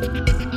Bye.